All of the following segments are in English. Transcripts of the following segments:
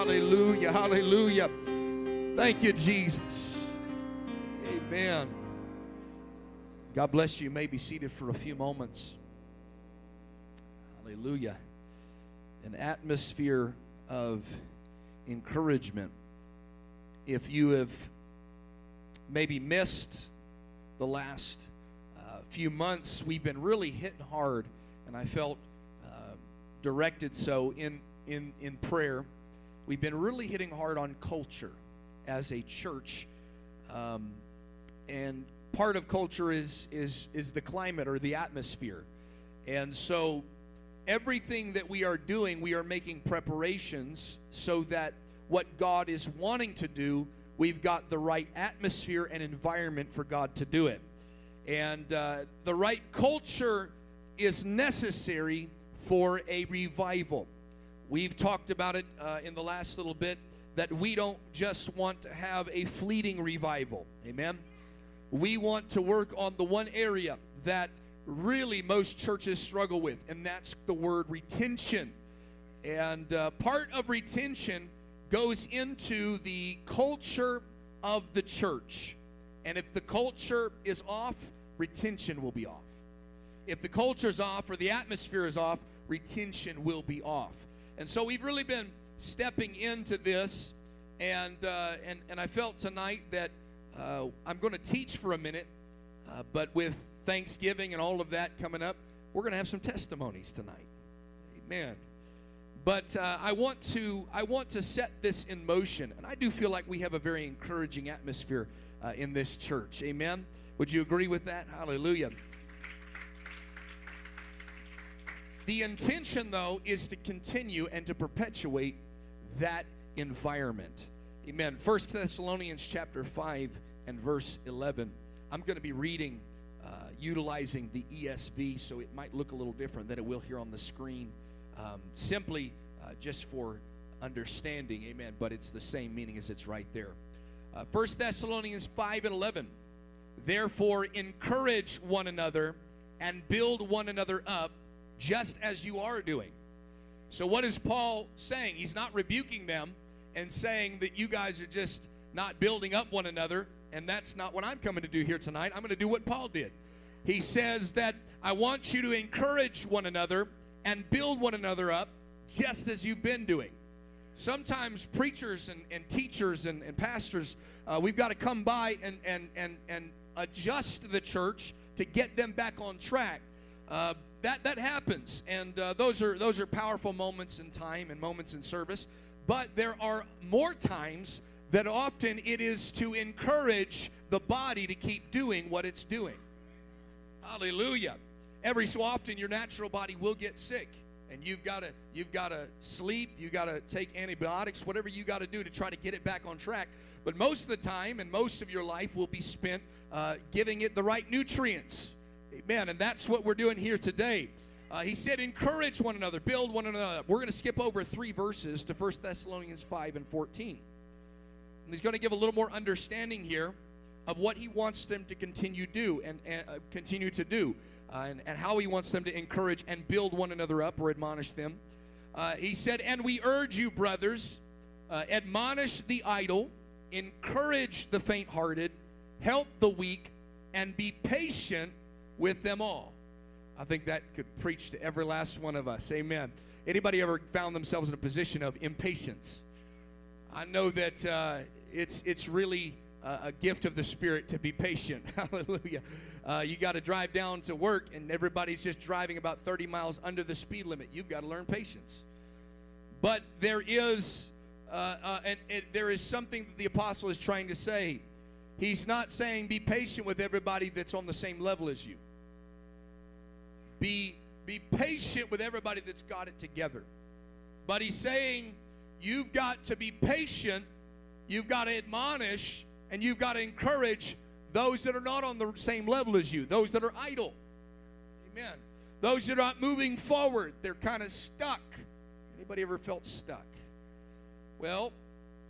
Hallelujah. Hallelujah. Thank you, Jesus. Amen. God bless you. You may be seated for a few moments. Hallelujah. An atmosphere of encouragement. If you have maybe missed the last uh, few months, we've been really hitting hard, and I felt uh, directed so in, in, in prayer. We've been really hitting hard on culture as a church. Um, and part of culture is, is, is the climate or the atmosphere. And so everything that we are doing, we are making preparations so that what God is wanting to do, we've got the right atmosphere and environment for God to do it. And uh, the right culture is necessary for a revival. We've talked about it uh, in the last little bit that we don't just want to have a fleeting revival. Amen. We want to work on the one area that really most churches struggle with, and that's the word retention. And uh, part of retention goes into the culture of the church. And if the culture is off, retention will be off. If the culture's off or the atmosphere is off, retention will be off. And so we've really been stepping into this, and uh, and and I felt tonight that uh, I'm going to teach for a minute, uh, but with Thanksgiving and all of that coming up, we're going to have some testimonies tonight. Amen. But uh, I want to I want to set this in motion, and I do feel like we have a very encouraging atmosphere uh, in this church. Amen. Would you agree with that? Hallelujah. The intention, though, is to continue and to perpetuate that environment. Amen. First Thessalonians chapter 5 and verse 11. I'm going to be reading uh, utilizing the ESV, so it might look a little different than it will here on the screen. Um, simply uh, just for understanding, amen, but it's the same meaning as it's right there. Uh, 1 Thessalonians 5 and 11. Therefore, encourage one another and build one another up, just as you are doing. So, what is Paul saying? He's not rebuking them and saying that you guys are just not building up one another, and that's not what I'm coming to do here tonight. I'm going to do what Paul did. He says that I want you to encourage one another and build one another up, just as you've been doing. Sometimes preachers and, and teachers and, and pastors, uh, we've got to come by and, and, and, and adjust the church to get them back on track. Uh, that that happens, and uh, those are those are powerful moments in time and moments in service. But there are more times that often it is to encourage the body to keep doing what it's doing. Hallelujah. Every so often, your natural body will get sick, and you've got to you've got to sleep, you got to take antibiotics, whatever you got to do to try to get it back on track. But most of the time, and most of your life will be spent uh, giving it the right nutrients Amen. And that's what we're doing here today. Uh, he said, encourage one another, build one another. Up. We're going to skip over three verses to 1 Thessalonians 5 and 14. And he's going to give a little more understanding here of what he wants them to continue do and, and uh, continue to do, uh, and, and how he wants them to encourage and build one another up or admonish them. Uh, he said, And we urge you, brothers, uh, admonish the idle, encourage the faint hearted, help the weak, and be patient with them all. I think that could preach to every last one of us. Amen. Anybody ever found themselves in a position of impatience? I know that uh, it's it's really a gift of the Spirit to be patient. Hallelujah. Uh, you got to drive down to work, and everybody's just driving about 30 miles under the speed limit. You've got to learn patience. But there is, uh, uh, and, there is something that the apostle is trying to say. He's not saying be patient with everybody that's on the same level as you. Be, be patient with everybody that's got it together. But he's saying you've got to be patient, you've got to admonish, and you've got to encourage those that are not on the same level as you, those that are idle. Amen. Those that are not moving forward, they're kind of stuck. Anybody ever felt stuck? Well,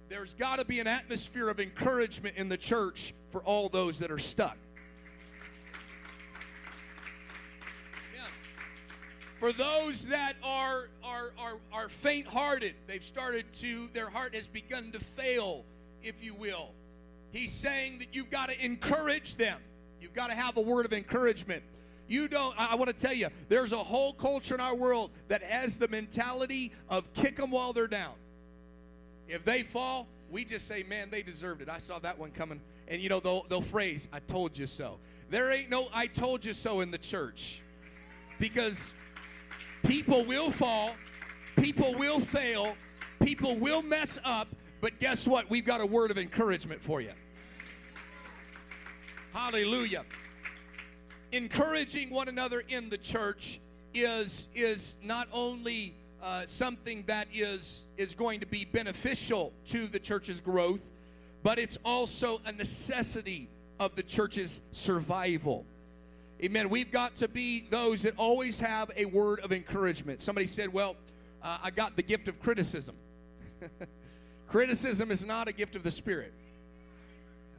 there's got to be an atmosphere of encouragement in the church for all those that are stuck. For those that are, are, are, are faint hearted, they've started to, their heart has begun to fail, if you will. He's saying that you've got to encourage them. You've got to have a word of encouragement. You don't, I, I want to tell you, there's a whole culture in our world that has the mentality of kick them while they're down. If they fall, we just say, man, they deserved it. I saw that one coming. And you know, they'll, they'll phrase, I told you so. There ain't no I told you so in the church. Because people will fall, people will fail, people will mess up, but guess what? We've got a word of encouragement for you. Hallelujah. Encouraging one another in the church is, is not only uh, something that is, is going to be beneficial to the church's growth, but it's also a necessity of the church's survival. Amen. We've got to be those that always have a word of encouragement. Somebody said, Well, uh, I got the gift of criticism. criticism is not a gift of the Spirit.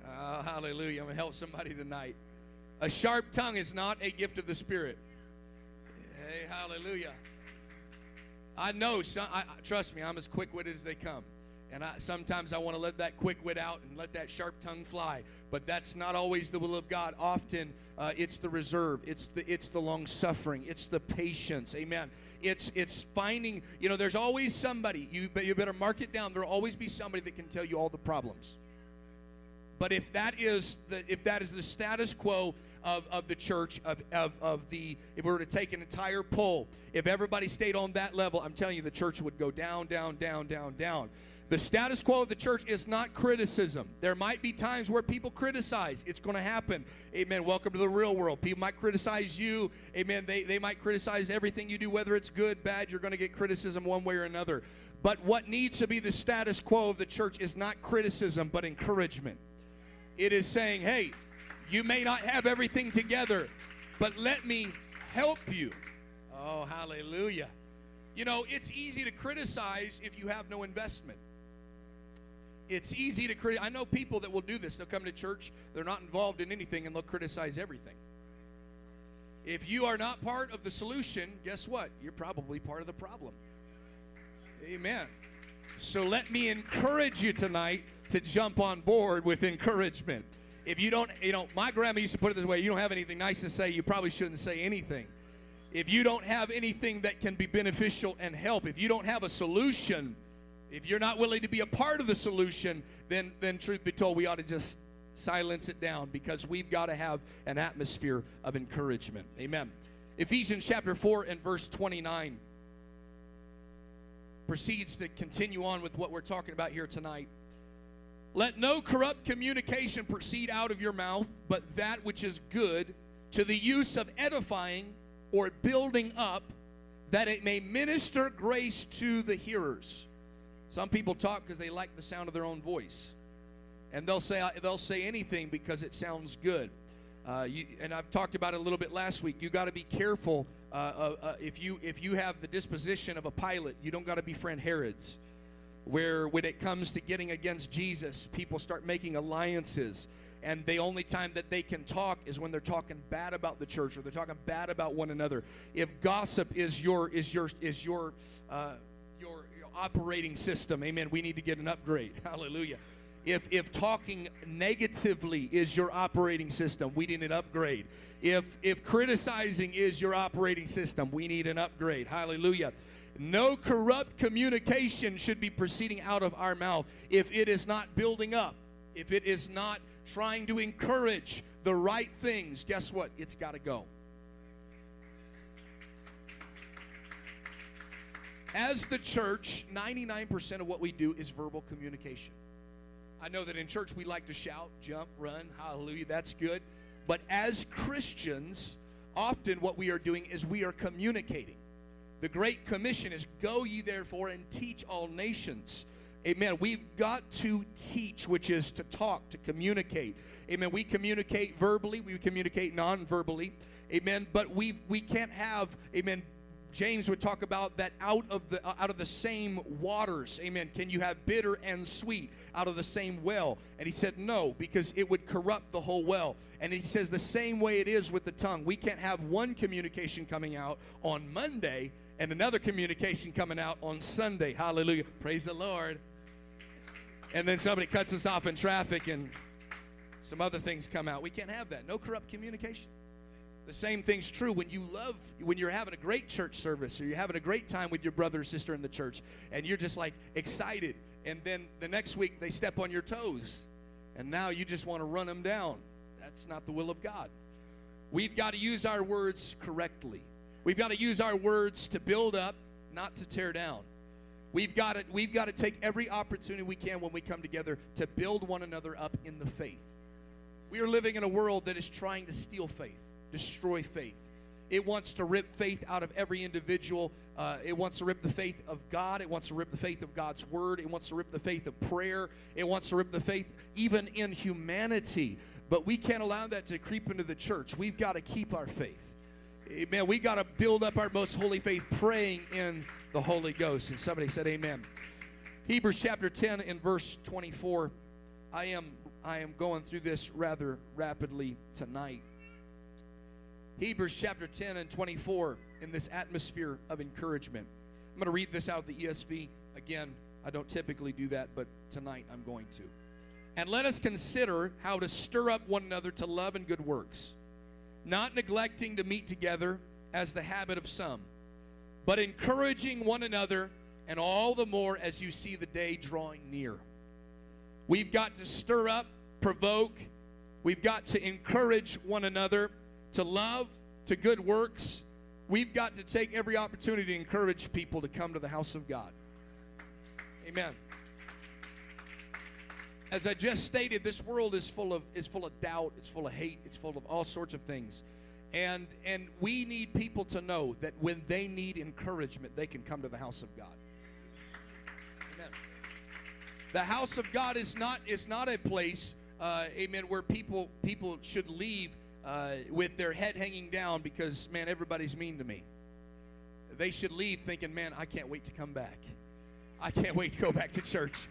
Oh, hallelujah. I'm going to help somebody tonight. A sharp tongue is not a gift of the Spirit. Hey, hallelujah. I know, I, trust me, I'm as quick witted as they come. And I, sometimes I want to let that quick wit out and let that sharp tongue fly. But that's not always the will of God. Often uh, it's the reserve, it's the it's the long suffering, it's the patience. Amen. It's it's finding. You know, there's always somebody. You you better mark it down. There'll always be somebody that can tell you all the problems. But if that is the if that is the status quo of, of the church of, of, of the if we were to take an entire poll, if everybody stayed on that level, I'm telling you the church would go down, down, down, down, down. The status quo of the church is not criticism. There might be times where people criticize. It's going to happen. Amen. Welcome to the real world. People might criticize you. Amen. They, they might criticize everything you do, whether it's good, bad. You're going to get criticism one way or another. But what needs to be the status quo of the church is not criticism, but encouragement. It is saying, hey, you may not have everything together, but let me help you. Oh, hallelujah. You know, it's easy to criticize if you have no investment it's easy to criticize. I know people that will do this. They'll come to church, they're not involved in anything, and they'll criticize everything. If you are not part of the solution, guess what? You're probably part of the problem. Amen. So let me encourage you tonight to jump on board with encouragement. If you don't, you know, my grandma used to put it this way you don't have anything nice to say, you probably shouldn't say anything. If you don't have anything that can be beneficial and help, if you don't have a solution, if you're not willing to be a part of the solution, then, then truth be told, we ought to just silence it down because we've got to have an atmosphere of encouragement. Amen. Ephesians chapter 4 and verse 29 proceeds to continue on with what we're talking about here tonight. Let no corrupt communication proceed out of your mouth, but that which is good to the use of edifying or building up, that it may minister grace to the hearers. Some people talk because they like the sound of their own voice, and they'll say they'll say anything because it sounds good. Uh, you, and I've talked about it a little bit last week. You got to be careful uh, uh, uh, if you if you have the disposition of a Pilate. You don't got to be friend Herod's, where when it comes to getting against Jesus, people start making alliances, and the only time that they can talk is when they're talking bad about the church or they're talking bad about one another. If gossip is your is your is your uh, your operating system, amen, we need to get an upgrade. Hallelujah. If, if talking negatively is your operating system, we need an upgrade. If, if criticizing is your operating system, we need an upgrade. Hallelujah. No corrupt communication should be proceeding out of our mouth if it is not building up, if it is not trying to encourage the right things. Guess what? It's got to go. As the church, 99% of what we do is verbal communication. I know that in church we like to shout, jump, run, hallelujah, that's good. But as Christians, often what we are doing is we are communicating. The Great Commission is go ye therefore and teach all nations. Amen. We've got to teach, which is to talk, to communicate. Amen. We communicate verbally, we communicate non verbally. Amen. But we we can't have, amen, James would talk about that out of the uh, out of the same waters. Amen. Can you have bitter and sweet out of the same well? And he said no because it would corrupt the whole well. And he says the same way it is with the tongue. We can't have one communication coming out on Monday and another communication coming out on Sunday. Hallelujah. Praise the Lord. And then somebody cuts us off in traffic and some other things come out. We can't have that. No corrupt communication. The same thing's true when you love, when you're having a great church service or you're having a great time with your brother or sister in the church and you're just like excited. And then the next week they step on your toes and now you just want to run them down. That's not the will of God. We've got to use our words correctly. We've got to use our words to build up, not to tear down. We've got to, we've got to take every opportunity we can when we come together to build one another up in the faith. We are living in a world that is trying to steal faith destroy faith. It wants to rip faith out of every individual. Uh, it wants to rip the faith of God. It wants to rip the faith of God's word. It wants to rip the faith of prayer. It wants to rip the faith even in humanity. But we can't allow that to creep into the church. We've got to keep our faith. Amen. We got to build up our most holy faith praying in the Holy Ghost. And somebody said, Amen. Hebrews chapter 10 and verse 24. I am I am going through this rather rapidly tonight. Hebrews chapter 10 and 24 in this atmosphere of encouragement. I'm going to read this out of the ESV. Again, I don't typically do that, but tonight I'm going to. And let us consider how to stir up one another to love and good works, not neglecting to meet together as the habit of some, but encouraging one another, and all the more as you see the day drawing near. We've got to stir up, provoke, we've got to encourage one another to love, to good works, we've got to take every opportunity to encourage people to come to the house of God. Amen. As I just stated, this world is full of is full of doubt, it's full of hate, it's full of all sorts of things. And and we need people to know that when they need encouragement, they can come to the house of God. Amen. The house of God is not is not a place, uh, amen, where people people should leave uh, with their head hanging down because, man, everybody's mean to me. They should leave thinking, man, I can't wait to come back. I can't wait to go back to church.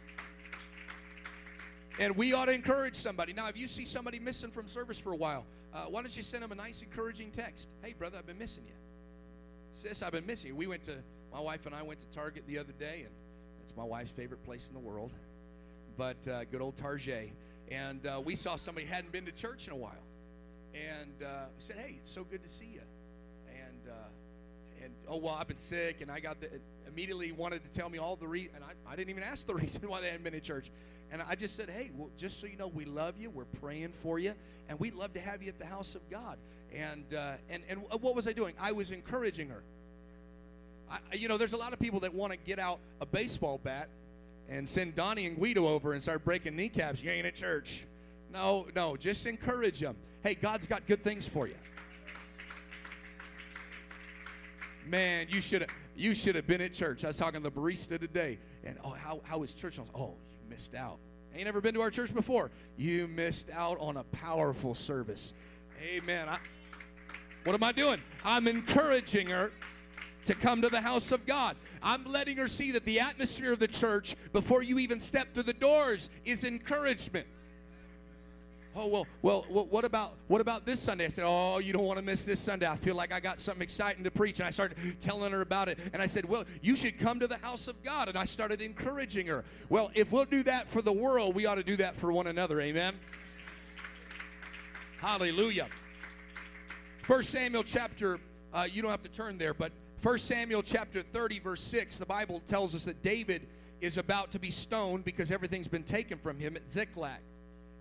And we ought to encourage somebody. Now, if you see somebody missing from service for a while, uh, why don't you send them a nice, encouraging text? Hey, brother, I've been missing you. Sis, I've been missing you. We went to, my wife and I went to Target the other day, and it's my wife's favorite place in the world. But uh, good old Target. And uh, we saw somebody hadn't been to church in a while and uh, he said, "Hey, it's so good to see you." And uh, and oh well, I've been sick, and I got the immediately wanted to tell me all the reason, and I, I didn't even ask the reason why they hadn't been in church. And I just said, "Hey, well, just so you know, we love you. We're praying for you, and we'd love to have you at the house of God." And uh, and and what was I doing? I was encouraging her. I, you know, there's a lot of people that want to get out a baseball bat and send Donnie and Guido over and start breaking kneecaps. You ain't at church. No, no, just encourage them. Hey, God's got good things for you. Man, you should have you should have been at church. I was talking to the barista today, and oh, how, how was church? I was, oh, you missed out. Ain't never been to our church before. You missed out on a powerful service. Amen. I, what am I doing? I'm encouraging her to come to the house of God. I'm letting her see that the atmosphere of the church before you even step through the doors is encouragement. Oh well, well, what about what about this Sunday? I said, Oh, you don't want to miss this Sunday. I feel like I got something exciting to preach, and I started telling her about it. And I said, Well, you should come to the house of God. And I started encouraging her. Well, if we'll do that for the world, we ought to do that for one another. Amen. Hallelujah. First Samuel chapter. Uh, you don't have to turn there, but First Samuel chapter 30, verse 6, the Bible tells us that David is about to be stoned because everything's been taken from him at Ziklag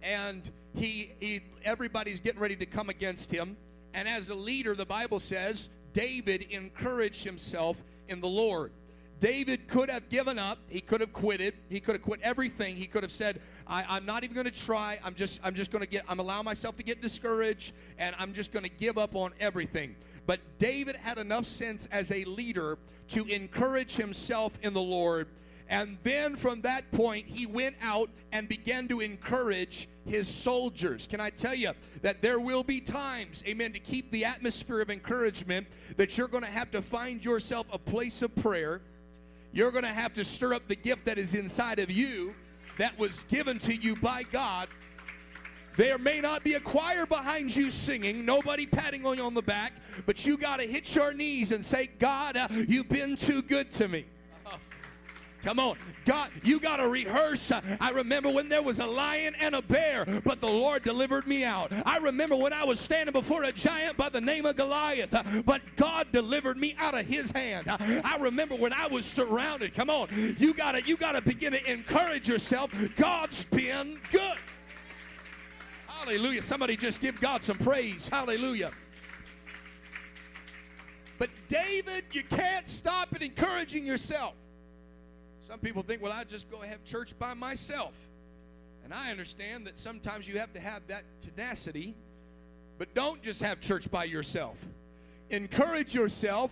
and he, he everybody's getting ready to come against him. And as a leader, the Bible says David encouraged himself in the Lord. David could have given up. He could have quitted. He could have quit everything. He could have said, I, am not even going to try. I'm just, I'm just going to get, I'm allowing myself to get discouraged, and I'm just going to give up on everything. But David had enough sense as a leader to encourage himself in the Lord And then from that point, he went out and began to encourage his soldiers. Can I tell you that there will be times, amen, to keep the atmosphere of encouragement, that you're going to have to find yourself a place of prayer. You're going to have to stir up the gift that is inside of you that was given to you by God. There may not be a choir behind you singing, nobody patting on you on the back, but you got to hit your knees and say, God, uh, you've been too good to me. Come on. God, you got to rehearse. I remember when there was a lion and a bear, but the Lord delivered me out. I remember when I was standing before a giant by the name of Goliath, but God delivered me out of his hand. I remember when I was surrounded. Come on. You got to you got to begin to encourage yourself. God's been good. Hallelujah. Somebody just give God some praise. Hallelujah. But David, you can't stop at encouraging yourself. Some people think, well, I just go have church by myself. And I understand that sometimes you have to have that tenacity, but don't just have church by yourself. Encourage yourself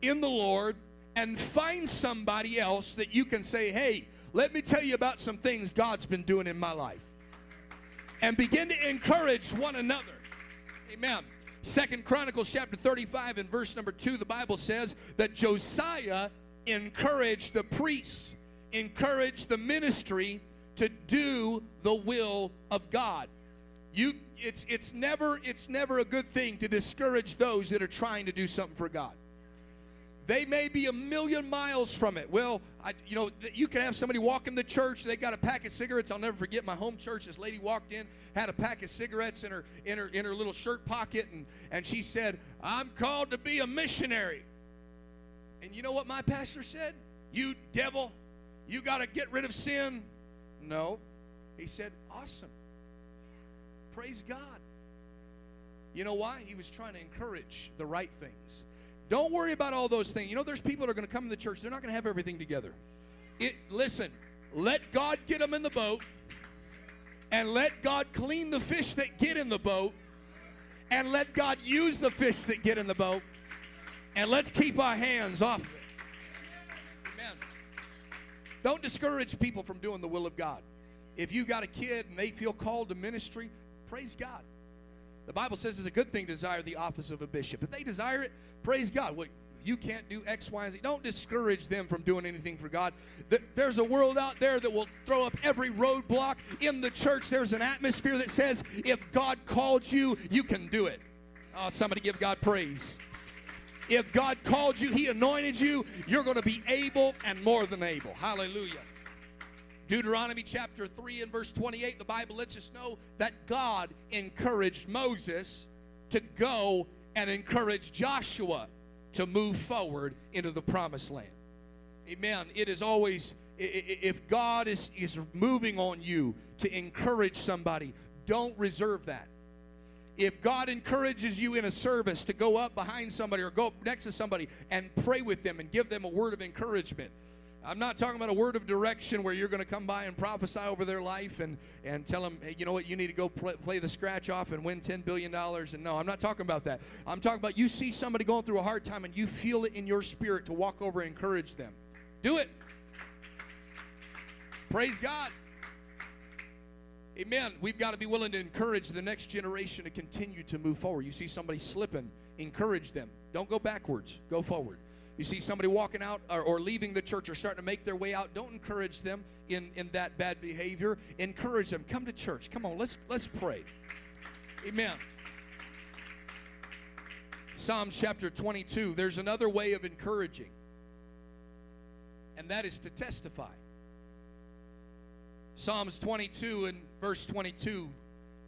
in the Lord and find somebody else that you can say, hey, let me tell you about some things God's been doing in my life. And begin to encourage one another. Amen. Second Chronicles chapter 35 and verse number 2, the Bible says that Josiah encouraged the priests, encouraged the ministry to do the will of God. You it's it's never it's never a good thing to discourage those that are trying to do something for God. They may be a million miles from it. Well, I, you know, you can have somebody walk in the church. They got a pack of cigarettes. I'll never forget my home church. This lady walked in, had a pack of cigarettes in her in her in her little shirt pocket, and and she said, "I'm called to be a missionary." And you know what my pastor said? You devil, you got to get rid of sin. No, he said, "Awesome, praise God." You know why? He was trying to encourage the right things. Don't worry about all those things. You know, there's people that are going to come to the church, they're not going to have everything together. It, listen, let God get them in the boat and let God clean the fish that get in the boat and let God use the fish that get in the boat and let's keep our hands off. Don't discourage people from doing the will of God. If you got a kid and they feel called to ministry, praise God. The Bible says it's a good thing to desire the office of a bishop. If they desire it, praise God. You can't do X, Y, and Z. Don't discourage them from doing anything for God. There's a world out there that will throw up every roadblock. In the church, there's an atmosphere that says if God called you, you can do it. Oh, somebody give God praise. If God called you, He anointed you, you're going to be able and more than able. Hallelujah. Deuteronomy chapter 3 and verse 28, the Bible lets us know that God encouraged Moses to go and encourage Joshua to move forward into the promised land. Amen. It is always, if God is, is moving on you to encourage somebody, don't reserve that. If God encourages you in a service to go up behind somebody or go up next to somebody and pray with them and give them a word of encouragement, I'm not talking about a word of direction where you're going to come by and prophesy over their life and, and tell them, hey, you know what, you need to go play, play the scratch off and win $10 billion. And no, I'm not talking about that. I'm talking about you see somebody going through a hard time and you feel it in your spirit to walk over and encourage them. Do it. Praise God. Amen. We've got to be willing to encourage the next generation to continue to move forward. You see somebody slipping, encourage them. Don't go backwards, go forward. You see somebody walking out or, or, leaving the church or starting to make their way out, don't encourage them in, in that bad behavior. Encourage them. Come to church. Come on, let's let's pray. Amen. Psalms chapter 22, there's another way of encouraging, and that is to testify. Psalms 22 and verse 22,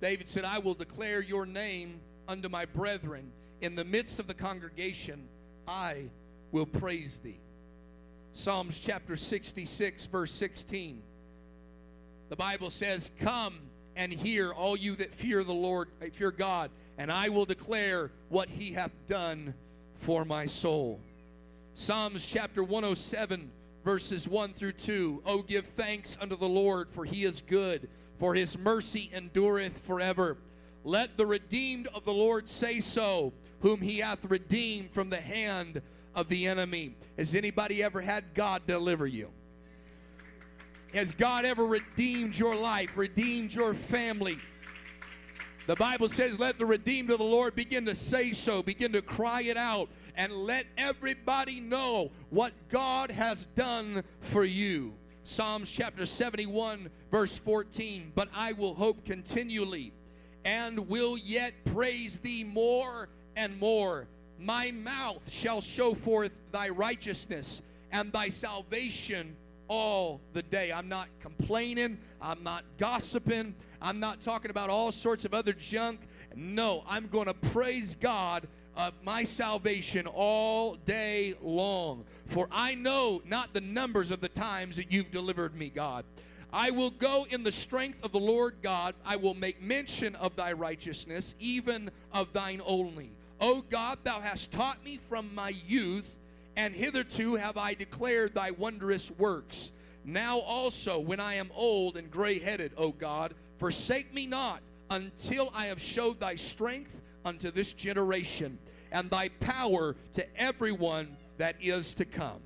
David said, I will declare your name unto my brethren. In the midst of the congregation, I will praise thee. Psalms chapter 66, verse 16. The Bible says, Come and hear, all you that fear the Lord, fear God, and I will declare what he hath done for my soul. Psalms chapter 107, verses 1 through 2. Oh, give thanks unto the Lord, for he is good, for his mercy endureth forever. Let the redeemed of the Lord say so, whom he hath redeemed from the hand of the enemy. Has anybody ever had God deliver you? Has God ever redeemed your life, redeemed your family? The Bible says, Let the redeemed of the Lord begin to say so, begin to cry it out, and let everybody know what God has done for you. Psalms chapter 71, verse 14. But I will hope continually and will yet praise thee more and more. My mouth shall show forth thy righteousness and thy salvation all the day. I'm not complaining. I'm not gossiping. I'm not talking about all sorts of other junk. No, I'm going to praise God of my salvation all day long. For I know not the numbers of the times that you've delivered me, God. I will go in the strength of the Lord God. I will make mention of thy righteousness, even of thine only. O God, thou hast taught me from my youth, and hitherto have I declared thy wondrous works. Now also, when I am old and gray headed, O God, forsake me not until I have showed thy strength unto this generation and thy power to everyone that is to come.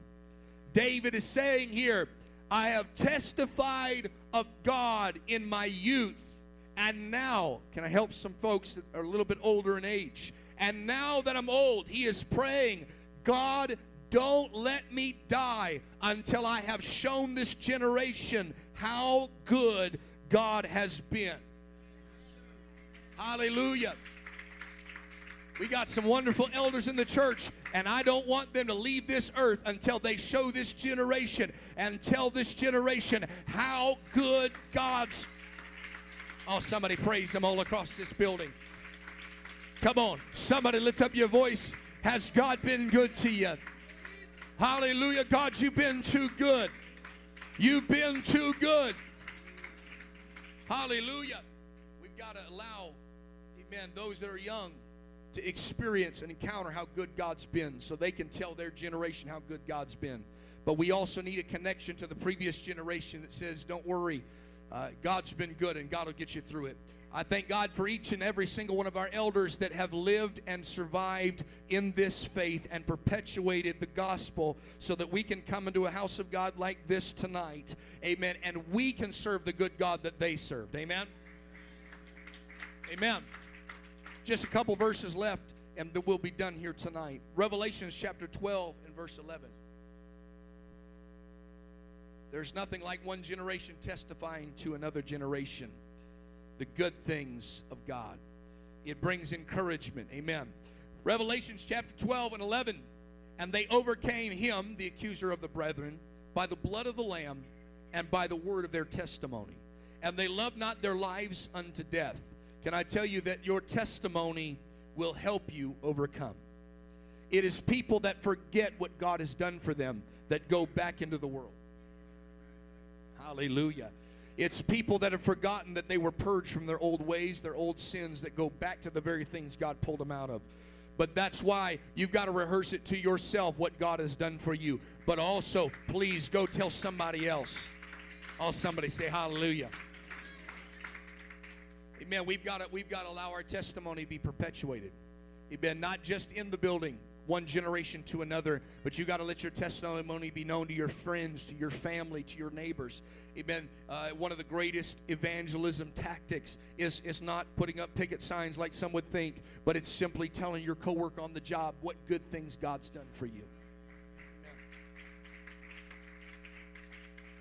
David is saying here, I have testified of God in my youth. And now, can I help some folks that are a little bit older in age? And now that I'm old, he is praying, God, don't let me die until I have shown this generation how good God has been. Hallelujah. We got some wonderful elders in the church, and I don't want them to leave this earth until they show this generation and tell this generation how good God's. Oh, somebody praise Him all across this building. Come on, somebody lift up your voice. Has God been good to you? Hallelujah. God, you've been too good. You've been too good. Hallelujah. We've got to allow, amen, those that are young to experience and encounter how good God's been so they can tell their generation how good God's been. But we also need a connection to the previous generation that says, don't worry, uh, God's been good and God will get you through it. I thank God for each and every single one of our elders that have lived and survived in this faith and perpetuated the gospel so that we can come into a house of God like this tonight. Amen. And we can serve the good God that they served. Amen. Amen. Just a couple verses left, and we'll be done here tonight. Revelations chapter 12 and verse 11. There's nothing like one generation testifying to another generation the good things of God. It brings encouragement. Amen. Revelations chapter 12 and 11. And they overcame him, the accuser of the brethren, by the blood of the Lamb and by the word of their testimony. And they loved not their lives unto death. Can I tell you that your testimony will help you overcome? It is people that forget what God has done for them that go back into the world. Hallelujah. It's people that have forgotten that they were purged from their old ways, their old sins, that go back to the very things God pulled them out of. But that's why you've got to rehearse it to yourself what God has done for you. But also, please go tell somebody else. Oh, somebody say hallelujah. Amen. We've got to we've got to allow our testimony to be perpetuated. Amen. Not just in the building, one generation to another, but you got to let your testimony be known to your friends, to your family, to your neighbors. Amen. Uh, one of the greatest evangelism tactics is, is not putting up picket signs like some would think, but it's simply telling your coworker on the job what good things God's done for you.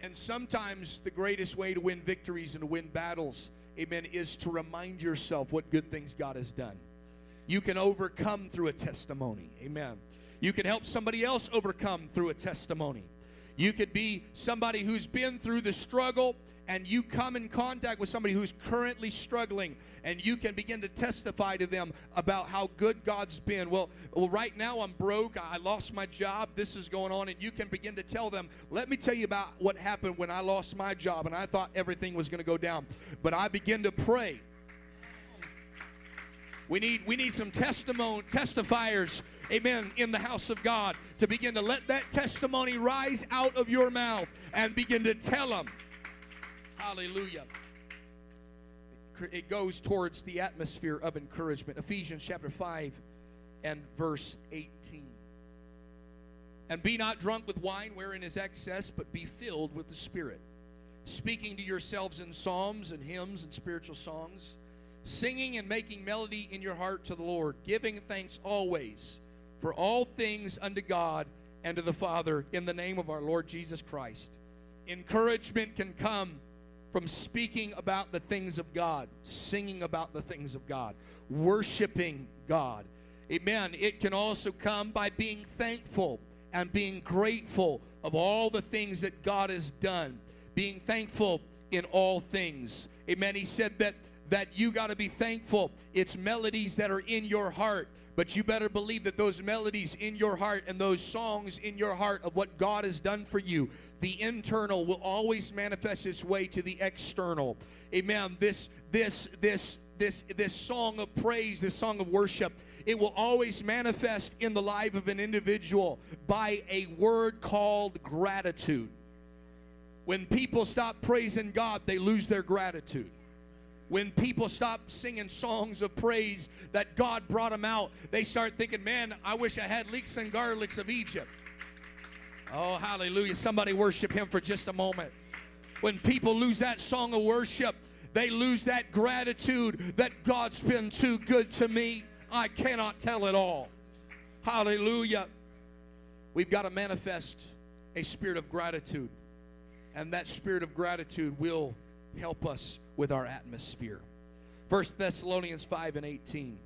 And sometimes the greatest way to win victories and to win battles, amen, is to remind yourself what good things God has done. You can overcome through a testimony. Amen. You can help somebody else overcome through a testimony. You could be somebody who's been through the struggle and you come in contact with somebody who's currently struggling and you can begin to testify to them about how good God's been. Well, well right now I'm broke. I lost my job. This is going on and you can begin to tell them, "Let me tell you about what happened when I lost my job and I thought everything was going to go down." But I begin to pray we need, we need some testimony, testifiers, amen, in the house of God to begin to let that testimony rise out of your mouth and begin to tell them. Hallelujah. It goes towards the atmosphere of encouragement. Ephesians chapter 5 and verse 18. And be not drunk with wine wherein is excess, but be filled with the Spirit speaking to yourselves in psalms and hymns and spiritual songs, singing and making melody in your heart to the Lord, giving thanks always for all things unto God and to the Father in the name of our Lord Jesus Christ. Encouragement can come from speaking about the things of God, singing about the things of God, worshiping God. Amen. It can also come by being thankful and being grateful of all the things that God has done, being thankful in all things. Amen. He said that that you got to be thankful. It's melodies that are in your heart. But you better believe that those melodies in your heart and those songs in your heart of what God has done for you, the internal will always manifest its way to the external. Amen. This this this this this song of praise, this song of worship, it will always manifest in the life of an individual by a word called gratitude. When people stop praising God, they lose their gratitude when people stop singing songs of praise that God brought them out, they start thinking, man, I wish I had leeks and garlics of Egypt. Oh, hallelujah. Somebody worship him for just a moment. When people lose that song of worship, they lose that gratitude that God's been too good to me. I cannot tell it all. Hallelujah. We've got to manifest a spirit of gratitude. And that spirit of gratitude will help us with our atmosphere. 1 Thessalonians 5 and 18.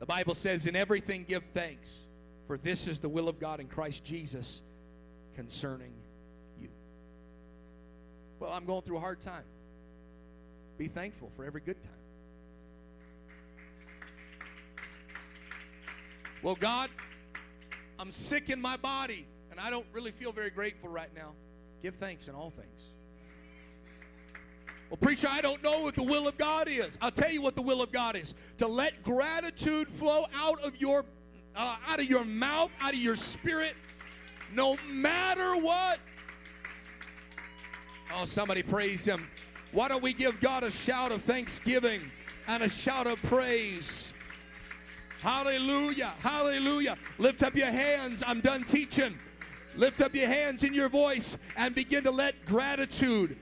The Bible says, In everything give thanks, for this is the will of God in Christ Jesus concerning you. Well, I'm going through a hard time. Be thankful for every good time. Well, God, I'm sick in my body, and I don't really feel very grateful right now. Give thanks in all things. Well, preacher, I don't know what the will of God is. I'll tell you what the will of God is: to let gratitude flow out of your uh, out of your mouth, out of your spirit, no matter what. Oh, somebody praise Him. Why don't we give God a shout of thanksgiving and a shout of praise? Hallelujah! Hallelujah! Lift up your hands. I'm done teaching. Lift up your hands in your voice and begin to let gratitude